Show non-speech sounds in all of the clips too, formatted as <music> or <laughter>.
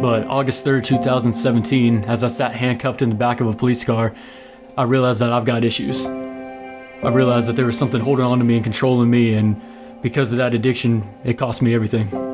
But August 3rd, 2017, as I sat handcuffed in the back of a police car, I realized that I've got issues. I realized that there was something holding on to me and controlling me, and because of that addiction, it cost me everything.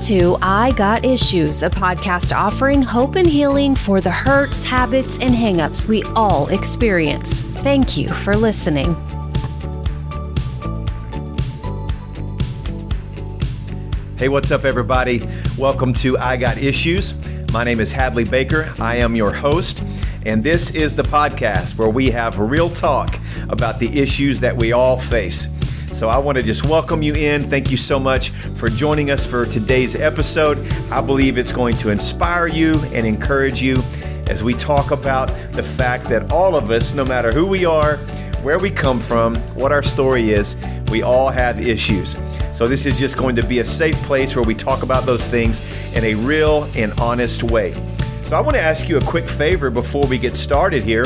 To I Got Issues, a podcast offering hope and healing for the hurts, habits, and hangups we all experience. Thank you for listening. Hey, what's up, everybody? Welcome to I Got Issues. My name is Hadley Baker. I am your host, and this is the podcast where we have real talk about the issues that we all face. So I want to just welcome you in. Thank you so much for joining us for today's episode. I believe it's going to inspire you and encourage you as we talk about the fact that all of us, no matter who we are, where we come from, what our story is, we all have issues. So, this is just going to be a safe place where we talk about those things in a real and honest way. So, I want to ask you a quick favor before we get started here.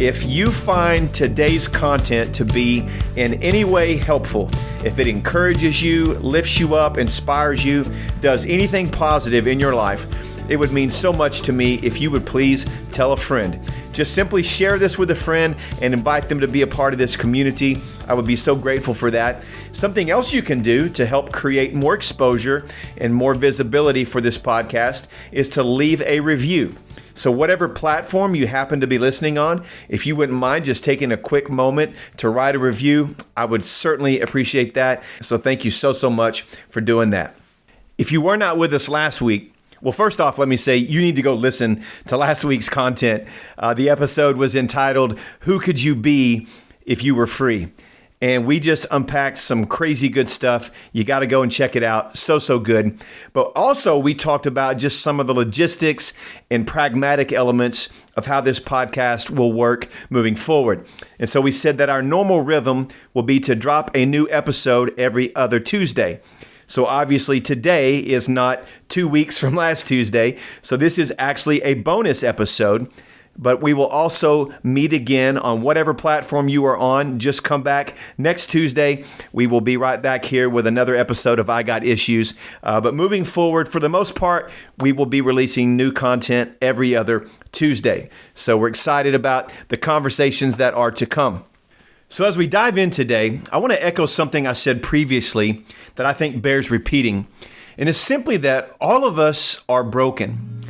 If you find today's content to be in any way helpful, if it encourages you, lifts you up, inspires you, does anything positive in your life, it would mean so much to me if you would please tell a friend. Just simply share this with a friend and invite them to be a part of this community. I would be so grateful for that. Something else you can do to help create more exposure and more visibility for this podcast is to leave a review. So, whatever platform you happen to be listening on, if you wouldn't mind just taking a quick moment to write a review, I would certainly appreciate that. So, thank you so, so much for doing that. If you were not with us last week, well, first off, let me say you need to go listen to last week's content. Uh, the episode was entitled, Who Could You Be If You Were Free? and we just unpacked some crazy good stuff. You got to go and check it out. So, so good. But also, we talked about just some of the logistics and pragmatic elements of how this podcast will work moving forward. And so, we said that our normal rhythm will be to drop a new episode every other Tuesday. So, obviously, today is not two weeks from last Tuesday. So, this is actually a bonus episode but we will also meet again on whatever platform you are on. Just come back next Tuesday. We will be right back here with another episode of I Got Issues. Uh, but moving forward, for the most part, we will be releasing new content every other Tuesday. So we're excited about the conversations that are to come. So, as we dive in today, I want to echo something I said previously that I think bears repeating. And it's simply that all of us are broken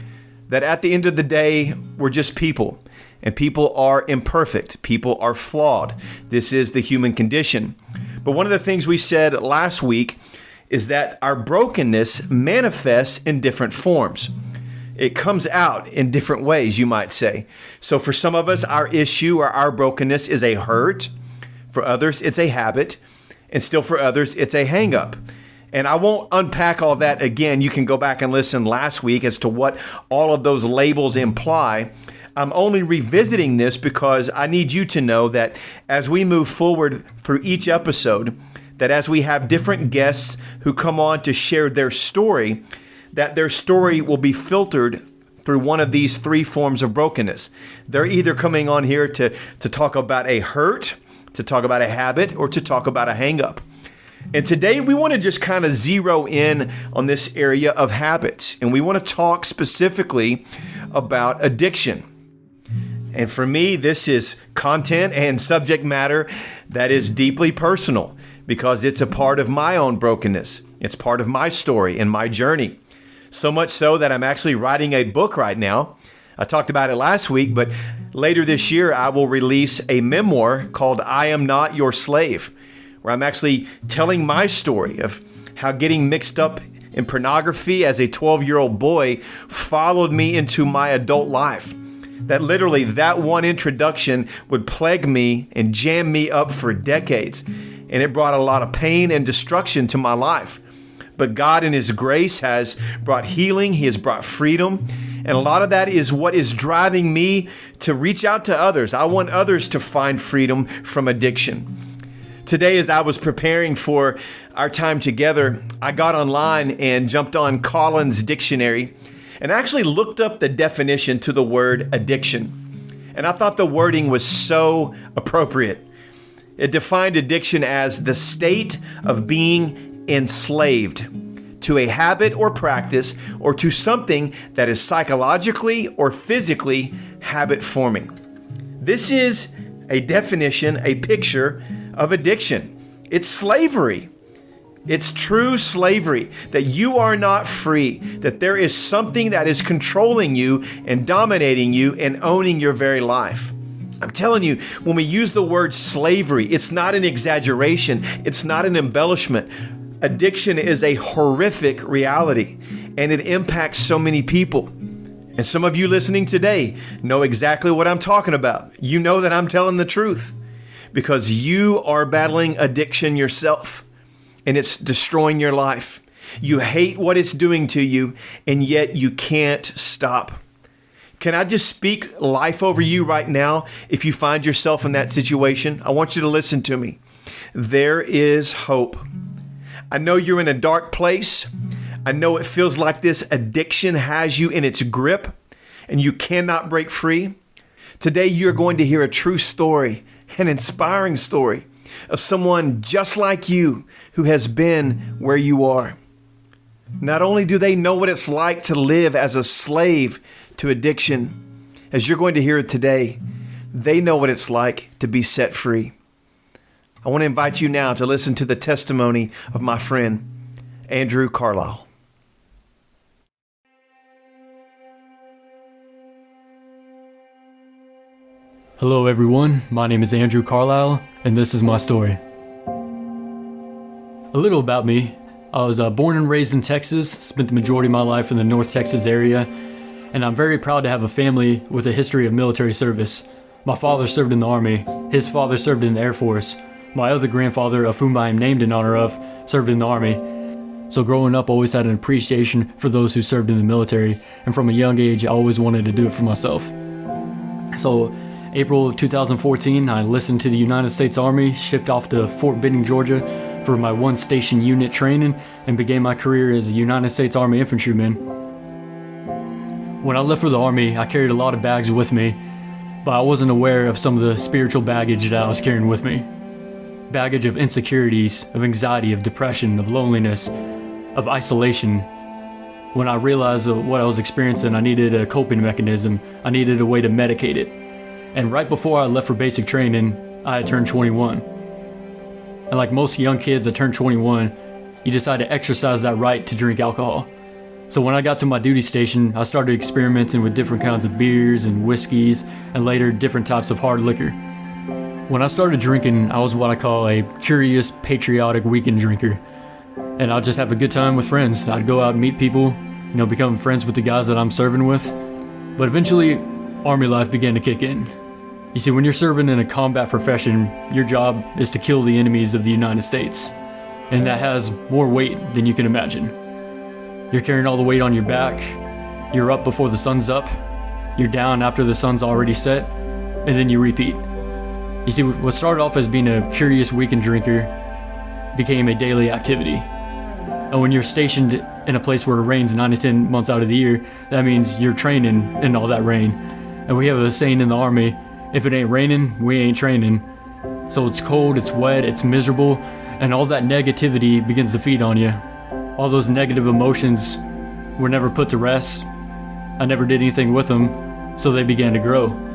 that at the end of the day, we're just people. And people are imperfect. People are flawed. This is the human condition. But one of the things we said last week is that our brokenness manifests in different forms. It comes out in different ways, you might say. So, for some of us, our issue or our brokenness is a hurt. For others, it's a habit. And still for others, it's a hangup. And I won't unpack all that again. You can go back and listen last week as to what all of those labels imply. I'm only revisiting this because I need you to know that as we move forward through each episode, that as we have different guests who come on to share their story, that their story will be filtered through one of these three forms of brokenness. They're either coming on here to, to talk about a hurt, to talk about a habit, or to talk about a hangup. And today we want to just kind of zero in on this area of habits. And we want to talk specifically about addiction. And for me, this is content and subject matter that is deeply personal because it's a part of my own brokenness. It's part of my story and my journey. So much so that I'm actually writing a book right now. I talked about it last week, but later this year, I will release a memoir called I Am Not Your Slave where I'm actually telling my story of how getting mixed up in pornography as a 12 year old boy followed me into my adult life. That literally, that one introduction would plague me and jam me up for decades. And it brought a lot of pain and destruction to my life. But God, in His grace, has brought healing, He has brought freedom. And a lot of that is what is driving me to reach out to others. I want others to find freedom from addiction. Today, as I was preparing for our time together, I got online and jumped on Collins Dictionary and actually looked up the definition to the word addiction. And I thought the wording was so appropriate. It defined addiction as the state of being enslaved to a habit or practice or to something that is psychologically or physically habit forming. This is a definition, a picture of addiction. It's slavery. It's true slavery that you are not free, that there is something that is controlling you and dominating you and owning your very life. I'm telling you, when we use the word slavery, it's not an exaggeration, it's not an embellishment. Addiction is a horrific reality and it impacts so many people. And some of you listening today know exactly what I'm talking about. You know that I'm telling the truth because you are battling addiction yourself and it's destroying your life. You hate what it's doing to you, and yet you can't stop. Can I just speak life over you right now if you find yourself in that situation? I want you to listen to me. There is hope. I know you're in a dark place. I know it feels like this addiction has you in its grip and you cannot break free. Today, you're going to hear a true story, an inspiring story of someone just like you who has been where you are. Not only do they know what it's like to live as a slave to addiction, as you're going to hear today, they know what it's like to be set free. I want to invite you now to listen to the testimony of my friend, Andrew Carlisle. Hello, everyone. My name is Andrew Carlisle, and this is my story. A little about me I was uh, born and raised in Texas, spent the majority of my life in the North Texas area, and I'm very proud to have a family with a history of military service. My father served in the Army, his father served in the Air Force, my other grandfather, of whom I am named in honor of, served in the Army. So growing up, always had an appreciation for those who served in the military, and from a young age, I always wanted to do it for myself. So April of 2014, I enlisted to the United States Army, shipped off to Fort Benning, Georgia for my one station unit training, and began my career as a United States Army infantryman. When I left for the Army, I carried a lot of bags with me, but I wasn't aware of some of the spiritual baggage that I was carrying with me. Baggage of insecurities, of anxiety, of depression, of loneliness, of isolation. When I realized what I was experiencing, I needed a coping mechanism, I needed a way to medicate it and right before I left for basic training, I had turned 21. And like most young kids that turn 21, you decide to exercise that right to drink alcohol. So when I got to my duty station, I started experimenting with different kinds of beers and whiskeys, and later different types of hard liquor. When I started drinking, I was what I call a curious, patriotic weekend drinker. And I'd just have a good time with friends. I'd go out and meet people, you know, become friends with the guys that I'm serving with. But eventually, army life began to kick in. You see, when you're serving in a combat profession, your job is to kill the enemies of the United States. And that has more weight than you can imagine. You're carrying all the weight on your back, you're up before the sun's up, you're down after the sun's already set, and then you repeat. You see, what started off as being a curious weekend drinker became a daily activity. And when you're stationed in a place where it rains 9 to 10 months out of the year, that means you're training in all that rain. And we have a saying in the Army if it ain't raining, we ain't training. So it's cold, it's wet, it's miserable, and all that negativity begins to feed on you. All those negative emotions were never put to rest. I never did anything with them, so they began to grow.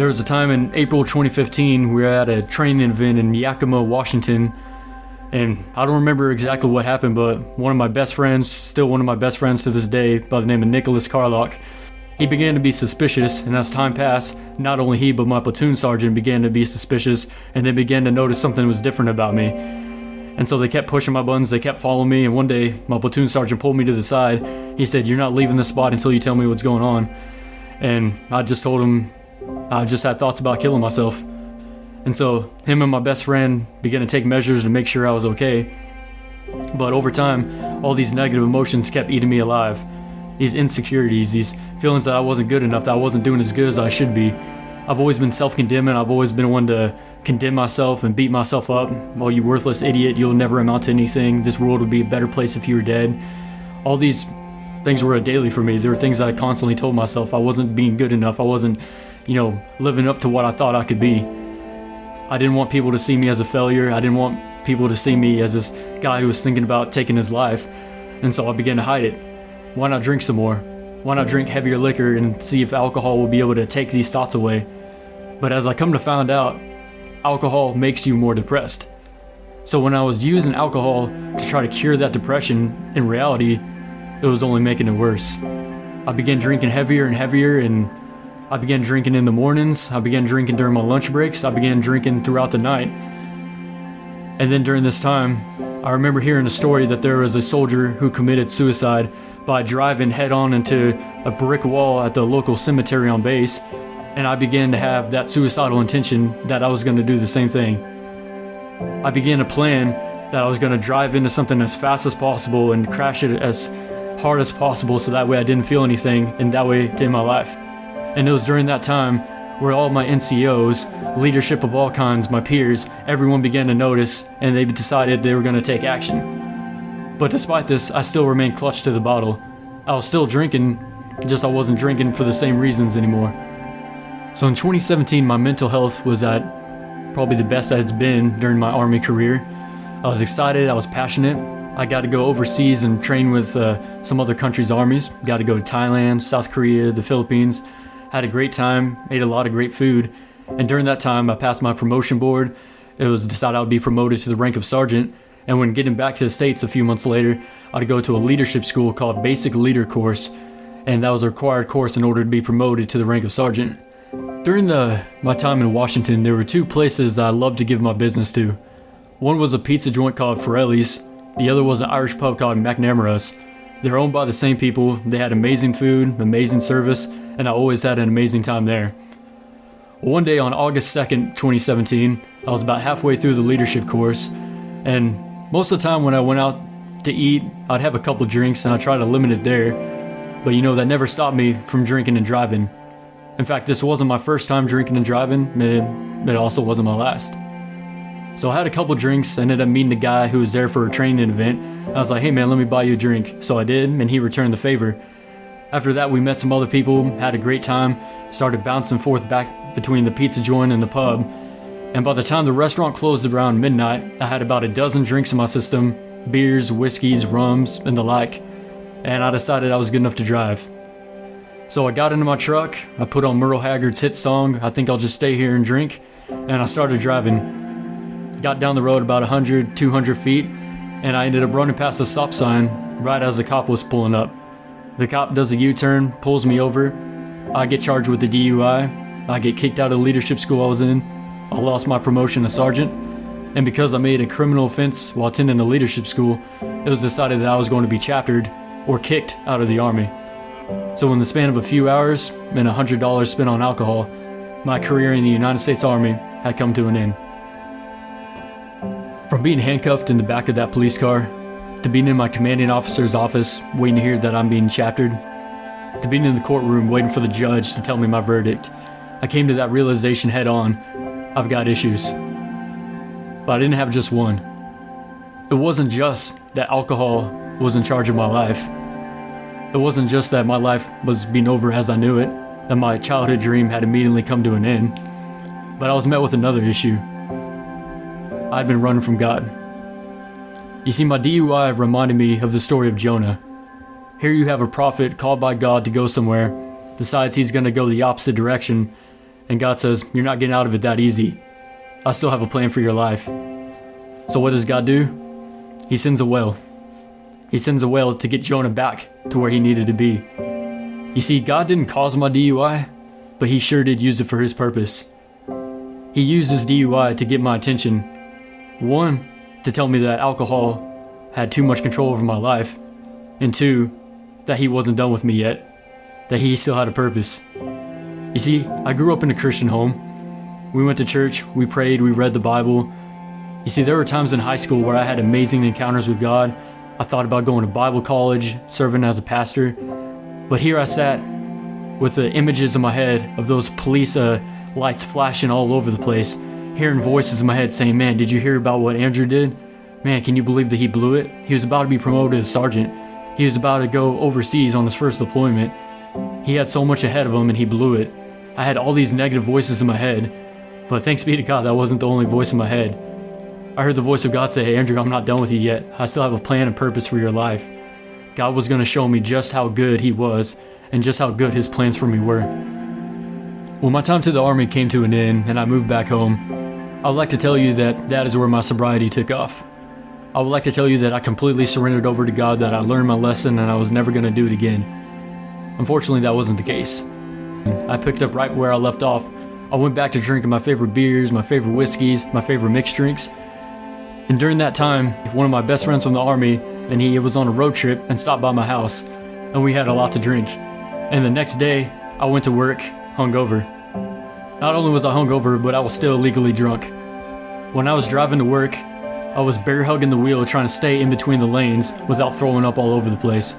There was a time in April 2015 we were at a training event in Yakima, Washington, and I don't remember exactly what happened, but one of my best friends, still one of my best friends to this day, by the name of Nicholas Carlock, he began to be suspicious, and as time passed, not only he but my platoon sergeant began to be suspicious, and they began to notice something was different about me. And so they kept pushing my buttons, they kept following me, and one day my platoon sergeant pulled me to the side. He said, You're not leaving the spot until you tell me what's going on. And I just told him I just had thoughts about killing myself. And so him and my best friend began to take measures to make sure I was okay. But over time, all these negative emotions kept eating me alive these insecurities, these feelings that I wasn't good enough, that I wasn't doing as good as I should be. I've always been self condemning. I've always been one to condemn myself and beat myself up. Oh, you worthless idiot, you'll never amount to anything. This world would be a better place if you were dead. All these things were a daily for me. There were things that I constantly told myself I wasn't being good enough. I wasn't, you know, living up to what I thought I could be. I didn't want people to see me as a failure. I didn't want people to see me as this guy who was thinking about taking his life. And so I began to hide it. Why not drink some more? Why not drink heavier liquor and see if alcohol will be able to take these thoughts away? But as I come to find out, alcohol makes you more depressed. So when I was using alcohol to try to cure that depression, in reality, it was only making it worse. I began drinking heavier and heavier, and I began drinking in the mornings. I began drinking during my lunch breaks. I began drinking throughout the night. And then during this time, I remember hearing a story that there was a soldier who committed suicide by driving head on into a brick wall at the local cemetery on base. And I began to have that suicidal intention that I was going to do the same thing. I began to plan that I was going to drive into something as fast as possible and crash it as hard as possible so that way I didn't feel anything and that way to end my life. And it was during that time where all my NCOs, leadership of all kinds, my peers, everyone began to notice and they decided they were going to take action. But despite this, I still remained clutched to the bottle. I was still drinking, just I wasn't drinking for the same reasons anymore. So in 2017, my mental health was at probably the best that it's been during my Army career. I was excited, I was passionate. I got to go overseas and train with uh, some other countries' armies. Got to go to Thailand, South Korea, the Philippines. Had a great time, ate a lot of great food. And during that time, I passed my promotion board. It was decided I would be promoted to the rank of sergeant. And when getting back to the States a few months later, I'd go to a leadership school called Basic Leader Course. And that was a required course in order to be promoted to the rank of sergeant. During the, my time in Washington, there were two places that I loved to give my business to. One was a pizza joint called Farrelli's, the other was an Irish pub called McNamara's. They're owned by the same people, they had amazing food, amazing service, and I always had an amazing time there. One day on August 2nd, 2017, I was about halfway through the leadership course, and most of the time when I went out to eat, I'd have a couple drinks and I'd try to limit it there, but you know, that never stopped me from drinking and driving. In fact, this wasn't my first time drinking and driving, it, it also wasn't my last. So I had a couple drinks, ended up meeting a guy who was there for a training event. I was like, hey man, let me buy you a drink. So I did, and he returned the favor. After that, we met some other people, had a great time, started bouncing forth back between the pizza joint and the pub. And by the time the restaurant closed around midnight, I had about a dozen drinks in my system beers, whiskeys, rums, and the like. And I decided I was good enough to drive. So I got into my truck, I put on Merle Haggard's hit song, I Think I'll Just Stay Here and Drink, and I started driving. Got down the road about 100, 200 feet, and I ended up running past a stop sign right as the cop was pulling up. The cop does a U turn, pulls me over. I get charged with the DUI. I get kicked out of the leadership school I was in. I lost my promotion to sergeant. And because I made a criminal offense while attending a leadership school, it was decided that I was going to be chaptered or kicked out of the Army. So, in the span of a few hours and $100 spent on alcohol, my career in the United States Army had come to an end. From being handcuffed in the back of that police car, to being in my commanding officer's office waiting to hear that I'm being chaptered, to being in the courtroom waiting for the judge to tell me my verdict, I came to that realization head on I've got issues. But I didn't have just one. It wasn't just that alcohol was in charge of my life. It wasn't just that my life was being over as I knew it, that my childhood dream had immediately come to an end, but I was met with another issue. I'd been running from God. You see, my DUI reminded me of the story of Jonah. Here you have a prophet called by God to go somewhere, decides he's going to go the opposite direction, and God says, You're not getting out of it that easy. I still have a plan for your life. So, what does God do? He sends a whale. He sends a whale to get Jonah back to where he needed to be. You see, God didn't cause my DUI, but He sure did use it for His purpose. He used His DUI to get my attention. One, to tell me that alcohol had too much control over my life, and two, that He wasn't done with me yet, that He still had a purpose. You see, I grew up in a Christian home. We went to church, we prayed, we read the Bible. You see, there were times in high school where I had amazing encounters with God I thought about going to Bible college, serving as a pastor. But here I sat with the images in my head of those police uh, lights flashing all over the place, hearing voices in my head saying, Man, did you hear about what Andrew did? Man, can you believe that he blew it? He was about to be promoted as sergeant. He was about to go overseas on his first deployment. He had so much ahead of him and he blew it. I had all these negative voices in my head. But thanks be to God, that wasn't the only voice in my head. I heard the voice of God say, Hey, Andrew, I'm not done with you yet. I still have a plan and purpose for your life. God was going to show me just how good He was and just how good His plans for me were. When my time to the Army came to an end and I moved back home, I would like to tell you that that is where my sobriety took off. I would like to tell you that I completely surrendered over to God, that I learned my lesson, and I was never going to do it again. Unfortunately, that wasn't the case. I picked up right where I left off. I went back to drinking my favorite beers, my favorite whiskeys, my favorite mixed drinks. And during that time, one of my best friends from the army, and he was on a road trip and stopped by my house, and we had a lot to drink. And the next day, I went to work hungover. Not only was I hungover, but I was still legally drunk. When I was driving to work, I was bear hugging the wheel trying to stay in between the lanes without throwing up all over the place.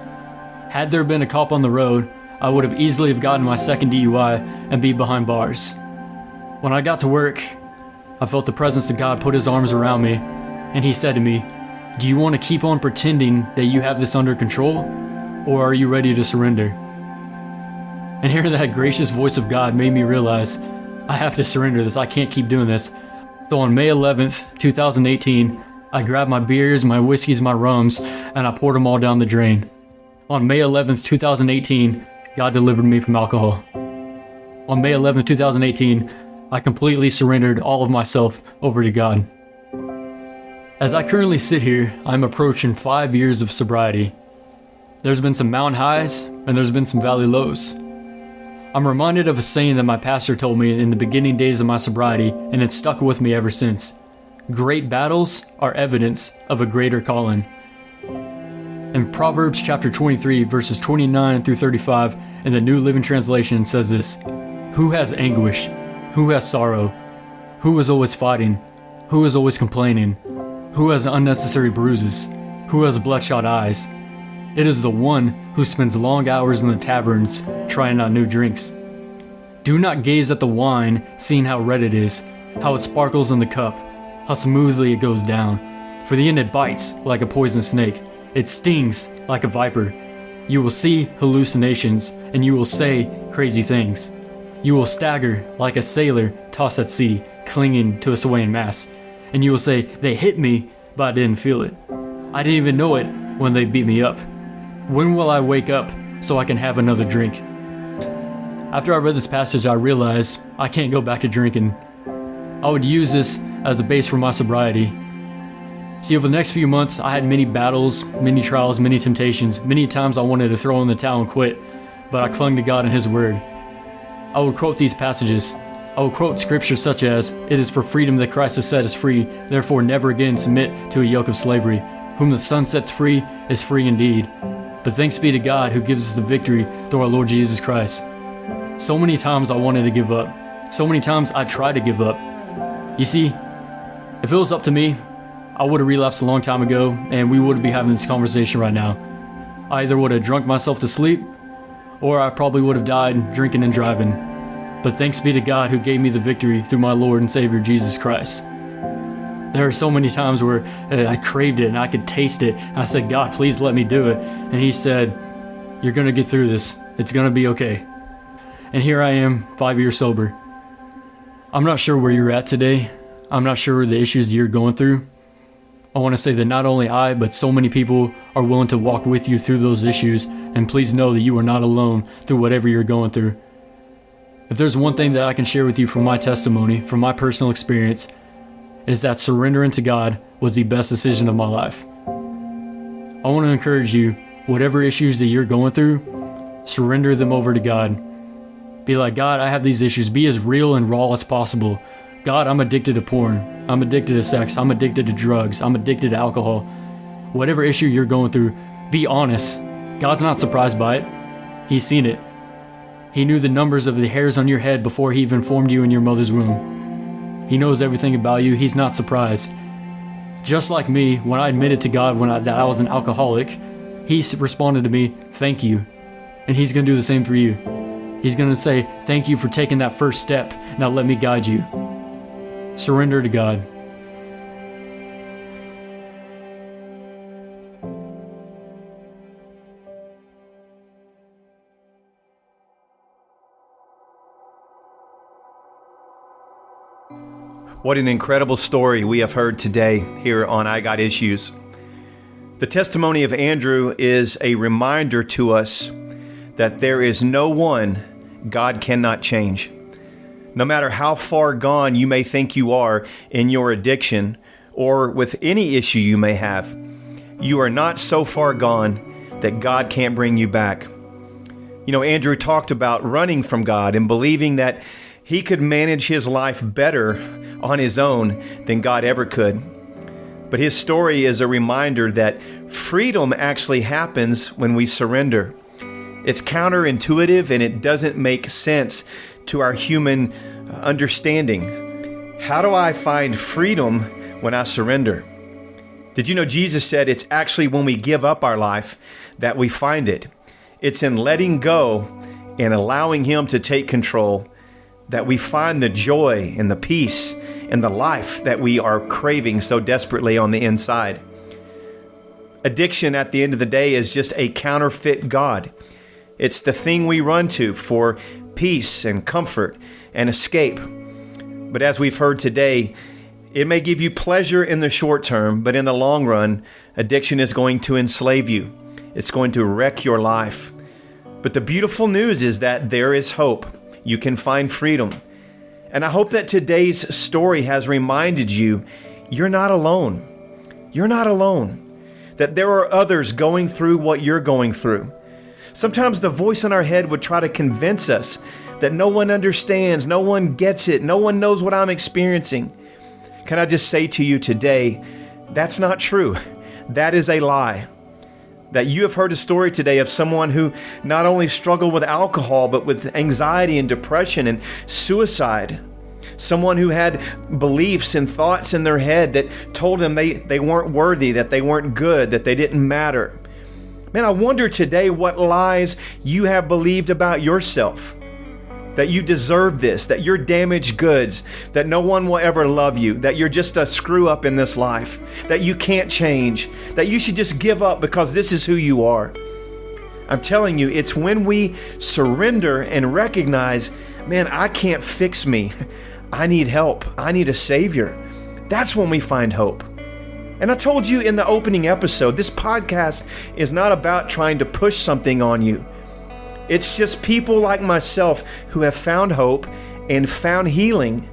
Had there been a cop on the road, I would have easily have gotten my second DUI and be behind bars. When I got to work, I felt the presence of God put his arms around me, and he said to me, Do you want to keep on pretending that you have this under control, or are you ready to surrender? And hearing that gracious voice of God made me realize I have to surrender this. I can't keep doing this. So on May 11th, 2018, I grabbed my beers, my whiskeys, my rums, and I poured them all down the drain. On May 11th, 2018, God delivered me from alcohol. On May 11th, 2018, I completely surrendered all of myself over to God. As I currently sit here, I'm approaching five years of sobriety. There's been some mountain highs, and there's been some valley lows. I'm reminded of a saying that my pastor told me in the beginning days of my sobriety, and it's stuck with me ever since. Great battles are evidence of a greater calling. In Proverbs chapter 23, verses 29 through 35, in the New Living Translation says this Who has anguish? Who has sorrow? Who is always fighting? Who is always complaining? Who has unnecessary bruises? Who has bloodshot eyes? It is the one who spends long hours in the taverns trying out new drinks. Do not gaze at the wine, seeing how red it is, how it sparkles in the cup, how smoothly it goes down. For the end it bites like a poisonous snake, it stings like a viper. You will see hallucinations, and you will say crazy things. You will stagger like a sailor tossed at sea, clinging to a swaying mast. And you will say, They hit me, but I didn't feel it. I didn't even know it when they beat me up. When will I wake up so I can have another drink? After I read this passage, I realized I can't go back to drinking. I would use this as a base for my sobriety. See, over the next few months, I had many battles, many trials, many temptations. Many times I wanted to throw in the towel and quit, but I clung to God and His Word. I would quote these passages. I would quote scriptures such as, It is for freedom that Christ has set us free, therefore never again submit to a yoke of slavery. Whom the Son sets free is free indeed. But thanks be to God who gives us the victory through our Lord Jesus Christ. So many times I wanted to give up. So many times I tried to give up. You see, if it was up to me, I would have relapsed a long time ago and we wouldn't be having this conversation right now. I either would have drunk myself to sleep or I probably would have died drinking and driving. But thanks be to God who gave me the victory through my Lord and Savior Jesus Christ. There are so many times where uh, I craved it and I could taste it. I said, God, please let me do it. And He said, You're going to get through this. It's going to be okay. And here I am, five years sober. I'm not sure where you're at today. I'm not sure the issues you're going through. I want to say that not only I, but so many people are willing to walk with you through those issues. And please know that you are not alone through whatever you're going through. If there's one thing that I can share with you from my testimony, from my personal experience, is that surrendering to God was the best decision of my life. I want to encourage you, whatever issues that you're going through, surrender them over to God. Be like, God, I have these issues. Be as real and raw as possible. God, I'm addicted to porn. I'm addicted to sex. I'm addicted to drugs. I'm addicted to alcohol. Whatever issue you're going through, be honest. God's not surprised by it. He's seen it. He knew the numbers of the hairs on your head before He even formed you in your mother's womb. He knows everything about you. He's not surprised. Just like me, when I admitted to God when I, that I was an alcoholic, He responded to me, Thank you. And He's going to do the same for you. He's going to say, Thank you for taking that first step. Now let me guide you. Surrender to God. What an incredible story we have heard today here on I Got Issues. The testimony of Andrew is a reminder to us that there is no one God cannot change. No matter how far gone you may think you are in your addiction or with any issue you may have, you are not so far gone that God can't bring you back. You know, Andrew talked about running from God and believing that he could manage his life better on his own than God ever could. But his story is a reminder that freedom actually happens when we surrender. It's counterintuitive and it doesn't make sense to our human uh, understanding. How do I find freedom when I surrender? Did you know Jesus said it's actually when we give up our life that we find it? It's in letting go and allowing Him to take control that we find the joy and the peace and the life that we are craving so desperately on the inside. Addiction, at the end of the day, is just a counterfeit God. It's the thing we run to for peace and comfort and escape. But as we've heard today, it may give you pleasure in the short term, but in the long run, addiction is going to enslave you. It's going to wreck your life. But the beautiful news is that there is hope. You can find freedom. And I hope that today's story has reminded you you're not alone. You're not alone. That there are others going through what you're going through. Sometimes the voice in our head would try to convince us that no one understands, no one gets it, no one knows what I'm experiencing. Can I just say to you today, that's not true. That is a lie. That you have heard a story today of someone who not only struggled with alcohol, but with anxiety and depression and suicide. Someone who had beliefs and thoughts in their head that told them they, they weren't worthy, that they weren't good, that they didn't matter. Man, I wonder today what lies you have believed about yourself that you deserve this, that you're damaged goods, that no one will ever love you, that you're just a screw up in this life, that you can't change, that you should just give up because this is who you are. I'm telling you, it's when we surrender and recognize, man, I can't fix me. <laughs> I need help. I need a Savior. That's when we find hope. And I told you in the opening episode, this podcast is not about trying to push something on you. It's just people like myself who have found hope and found healing,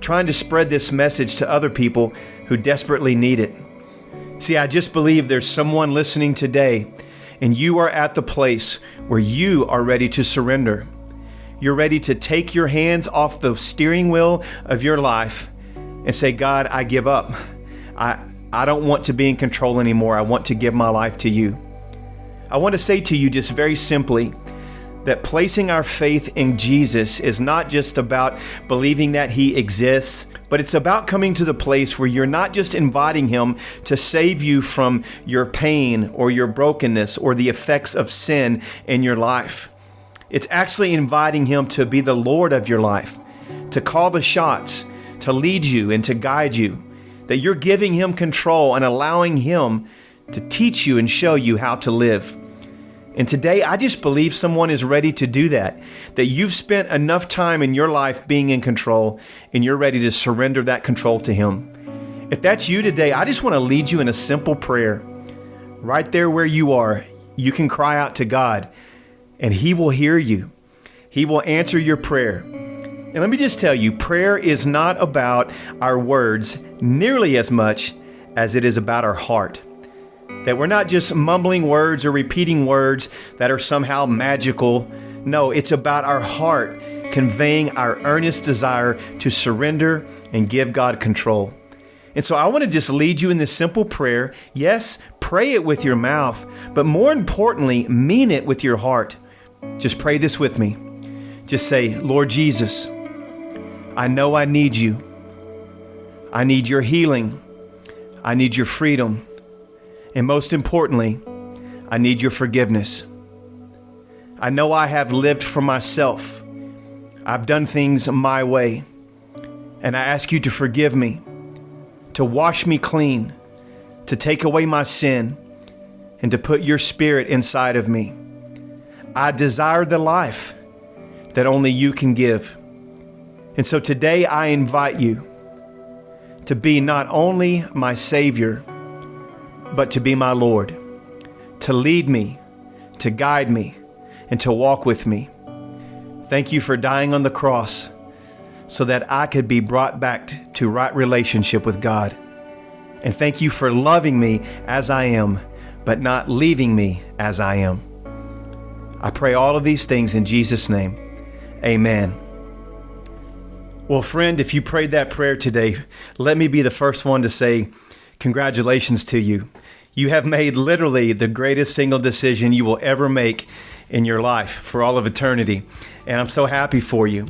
trying to spread this message to other people who desperately need it. See, I just believe there's someone listening today, and you are at the place where you are ready to surrender. You're ready to take your hands off the steering wheel of your life and say, God, I give up. I, I don't want to be in control anymore. I want to give my life to you. I want to say to you just very simply that placing our faith in Jesus is not just about believing that He exists, but it's about coming to the place where you're not just inviting Him to save you from your pain or your brokenness or the effects of sin in your life. It's actually inviting Him to be the Lord of your life, to call the shots, to lead you and to guide you. That you're giving Him control and allowing Him to teach you and show you how to live. And today, I just believe someone is ready to do that. That you've spent enough time in your life being in control and you're ready to surrender that control to Him. If that's you today, I just want to lead you in a simple prayer. Right there where you are, you can cry out to God and He will hear you. He will answer your prayer. And let me just tell you, prayer is not about our words nearly as much as it is about our heart. That we're not just mumbling words or repeating words that are somehow magical. No, it's about our heart conveying our earnest desire to surrender and give God control. And so I want to just lead you in this simple prayer. Yes, pray it with your mouth, but more importantly, mean it with your heart. Just pray this with me. Just say, Lord Jesus, I know I need you. I need your healing. I need your freedom. And most importantly, I need your forgiveness. I know I have lived for myself. I've done things my way. And I ask you to forgive me, to wash me clean, to take away my sin, and to put your spirit inside of me. I desire the life that only you can give. And so today I invite you to be not only my Savior, but to be my Lord, to lead me, to guide me, and to walk with me. Thank you for dying on the cross so that I could be brought back to right relationship with God. And thank you for loving me as I am, but not leaving me as I am. I pray all of these things in Jesus' name. Amen. Well, friend, if you prayed that prayer today, let me be the first one to say, Congratulations to you. You have made literally the greatest single decision you will ever make in your life for all of eternity. And I'm so happy for you.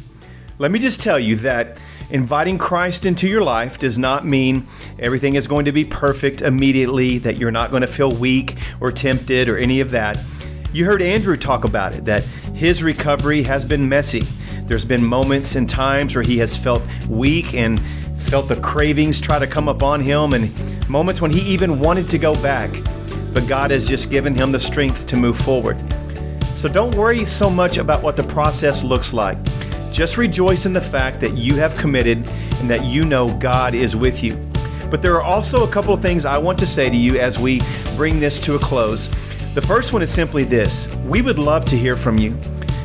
Let me just tell you that inviting Christ into your life does not mean everything is going to be perfect immediately, that you're not going to feel weak or tempted or any of that. You heard Andrew talk about it, that his recovery has been messy. There's been moments and times where he has felt weak and felt the cravings try to come upon him, and moments when he even wanted to go back. But God has just given him the strength to move forward. So don't worry so much about what the process looks like. Just rejoice in the fact that you have committed and that you know God is with you. But there are also a couple of things I want to say to you as we bring this to a close. The first one is simply this we would love to hear from you.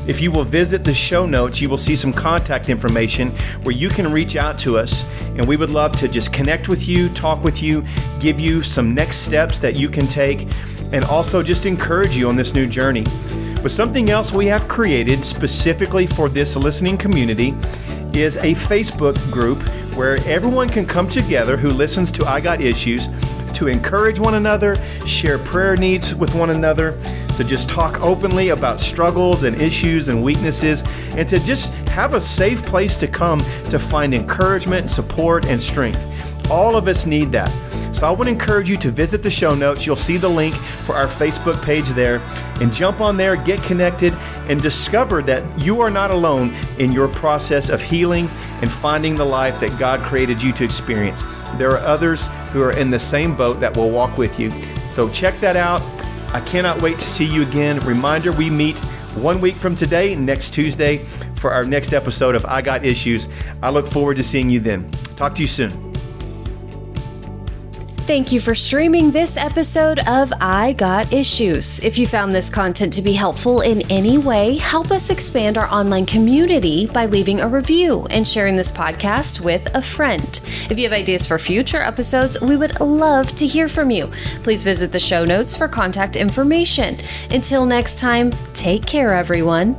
If you will visit the show notes, you will see some contact information where you can reach out to us. And we would love to just connect with you, talk with you, give you some next steps that you can take, and also just encourage you on this new journey. But something else we have created specifically for this listening community is a Facebook group where everyone can come together who listens to I Got Issues to encourage one another, share prayer needs with one another, to just talk openly about struggles and issues and weaknesses, and to just have a safe place to come to find encouragement, support, and strength. All of us need that. So I would encourage you to visit the show notes. You'll see the link for our Facebook page there and jump on there, get connected, and discover that you are not alone in your process of healing and finding the life that God created you to experience. There are others who are in the same boat that will walk with you. So check that out. I cannot wait to see you again. Reminder we meet one week from today, next Tuesday, for our next episode of I Got Issues. I look forward to seeing you then. Talk to you soon. Thank you for streaming this episode of I Got Issues. If you found this content to be helpful in any way, help us expand our online community by leaving a review and sharing this podcast with a friend. If you have ideas for future episodes, we would love to hear from you. Please visit the show notes for contact information. Until next time, take care, everyone.